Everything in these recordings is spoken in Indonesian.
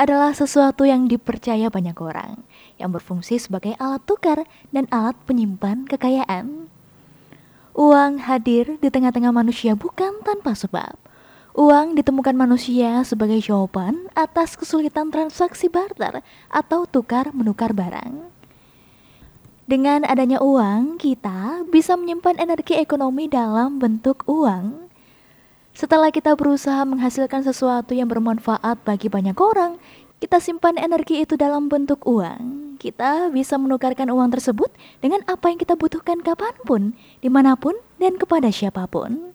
adalah sesuatu yang dipercaya banyak orang, yang berfungsi sebagai alat tukar dan alat penyimpan kekayaan. Uang hadir di tengah-tengah manusia bukan tanpa sebab. Uang ditemukan manusia sebagai jawaban atas kesulitan transaksi barter atau tukar menukar barang. Dengan adanya uang, kita bisa menyimpan energi ekonomi dalam bentuk uang. Setelah kita berusaha menghasilkan sesuatu yang bermanfaat bagi banyak orang, kita simpan energi itu dalam bentuk uang. Kita bisa menukarkan uang tersebut dengan apa yang kita butuhkan kapan pun, di mana pun, dan kepada siapa pun.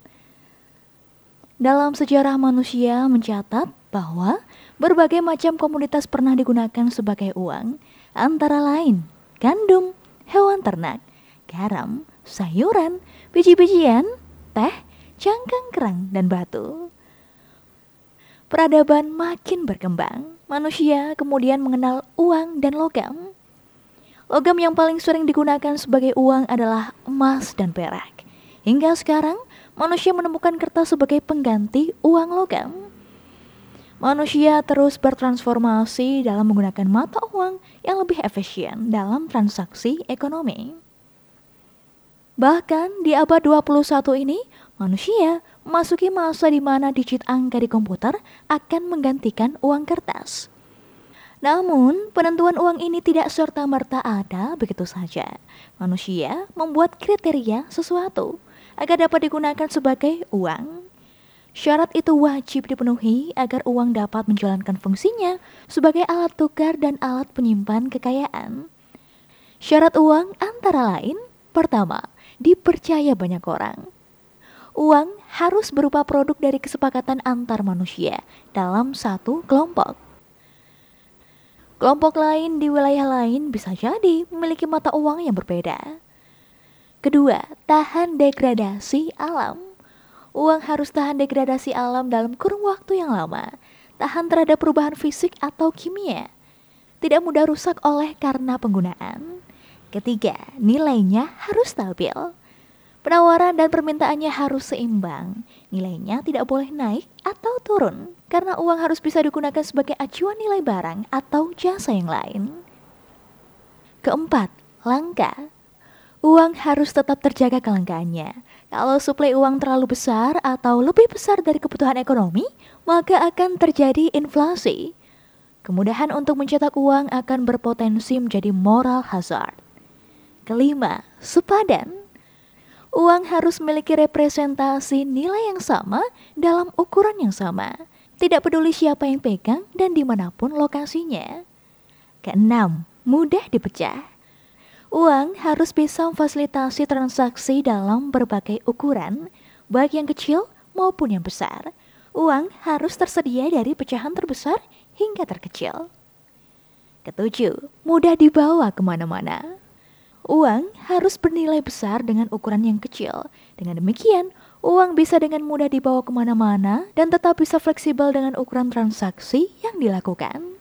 Dalam sejarah manusia mencatat bahwa berbagai macam komoditas pernah digunakan sebagai uang, antara lain gandum, hewan ternak, garam, sayuran, biji-bijian, teh, cangkang kerang, dan batu. Peradaban makin berkembang. Manusia kemudian mengenal uang dan logam. Logam yang paling sering digunakan sebagai uang adalah emas dan perak. Hingga sekarang, manusia menemukan kertas sebagai pengganti uang logam. Manusia terus bertransformasi dalam menggunakan mata uang yang lebih efisien dalam transaksi ekonomi. Bahkan di abad 21 ini, Manusia memasuki masa di mana digit angka di komputer akan menggantikan uang kertas. Namun, penentuan uang ini tidak serta-merta ada begitu saja. Manusia membuat kriteria sesuatu agar dapat digunakan sebagai uang. Syarat itu wajib dipenuhi agar uang dapat menjalankan fungsinya sebagai alat tukar dan alat penyimpan kekayaan. Syarat uang antara lain, pertama, dipercaya banyak orang. Uang harus berupa produk dari kesepakatan antar manusia dalam satu kelompok. Kelompok lain di wilayah lain bisa jadi memiliki mata uang yang berbeda. Kedua, tahan degradasi alam. Uang harus tahan degradasi alam dalam kurun waktu yang lama, tahan terhadap perubahan fisik atau kimia, tidak mudah rusak oleh karena penggunaan. Ketiga, nilainya harus stabil. Penawaran dan permintaannya harus seimbang. Nilainya tidak boleh naik atau turun karena uang harus bisa digunakan sebagai acuan nilai barang atau jasa yang lain. Keempat, langka. Uang harus tetap terjaga kelangkaannya. Kalau suplai uang terlalu besar atau lebih besar dari kebutuhan ekonomi, maka akan terjadi inflasi. Kemudahan untuk mencetak uang akan berpotensi menjadi moral hazard. Kelima, sepadan uang harus memiliki representasi nilai yang sama dalam ukuran yang sama. Tidak peduli siapa yang pegang dan di mana pun lokasinya. Keenam, mudah dipecah. Uang harus bisa memfasilitasi transaksi dalam berbagai ukuran, baik yang kecil maupun yang besar. Uang harus tersedia dari pecahan terbesar hingga terkecil. Ketujuh, mudah dibawa ke mana-mana. Uang harus bernilai besar dengan ukuran yang kecil. Dengan demikian, uang bisa dengan mudah dibawa ke mana-mana dan tetap bisa fleksibel dengan ukuran transaksi yang dilakukan.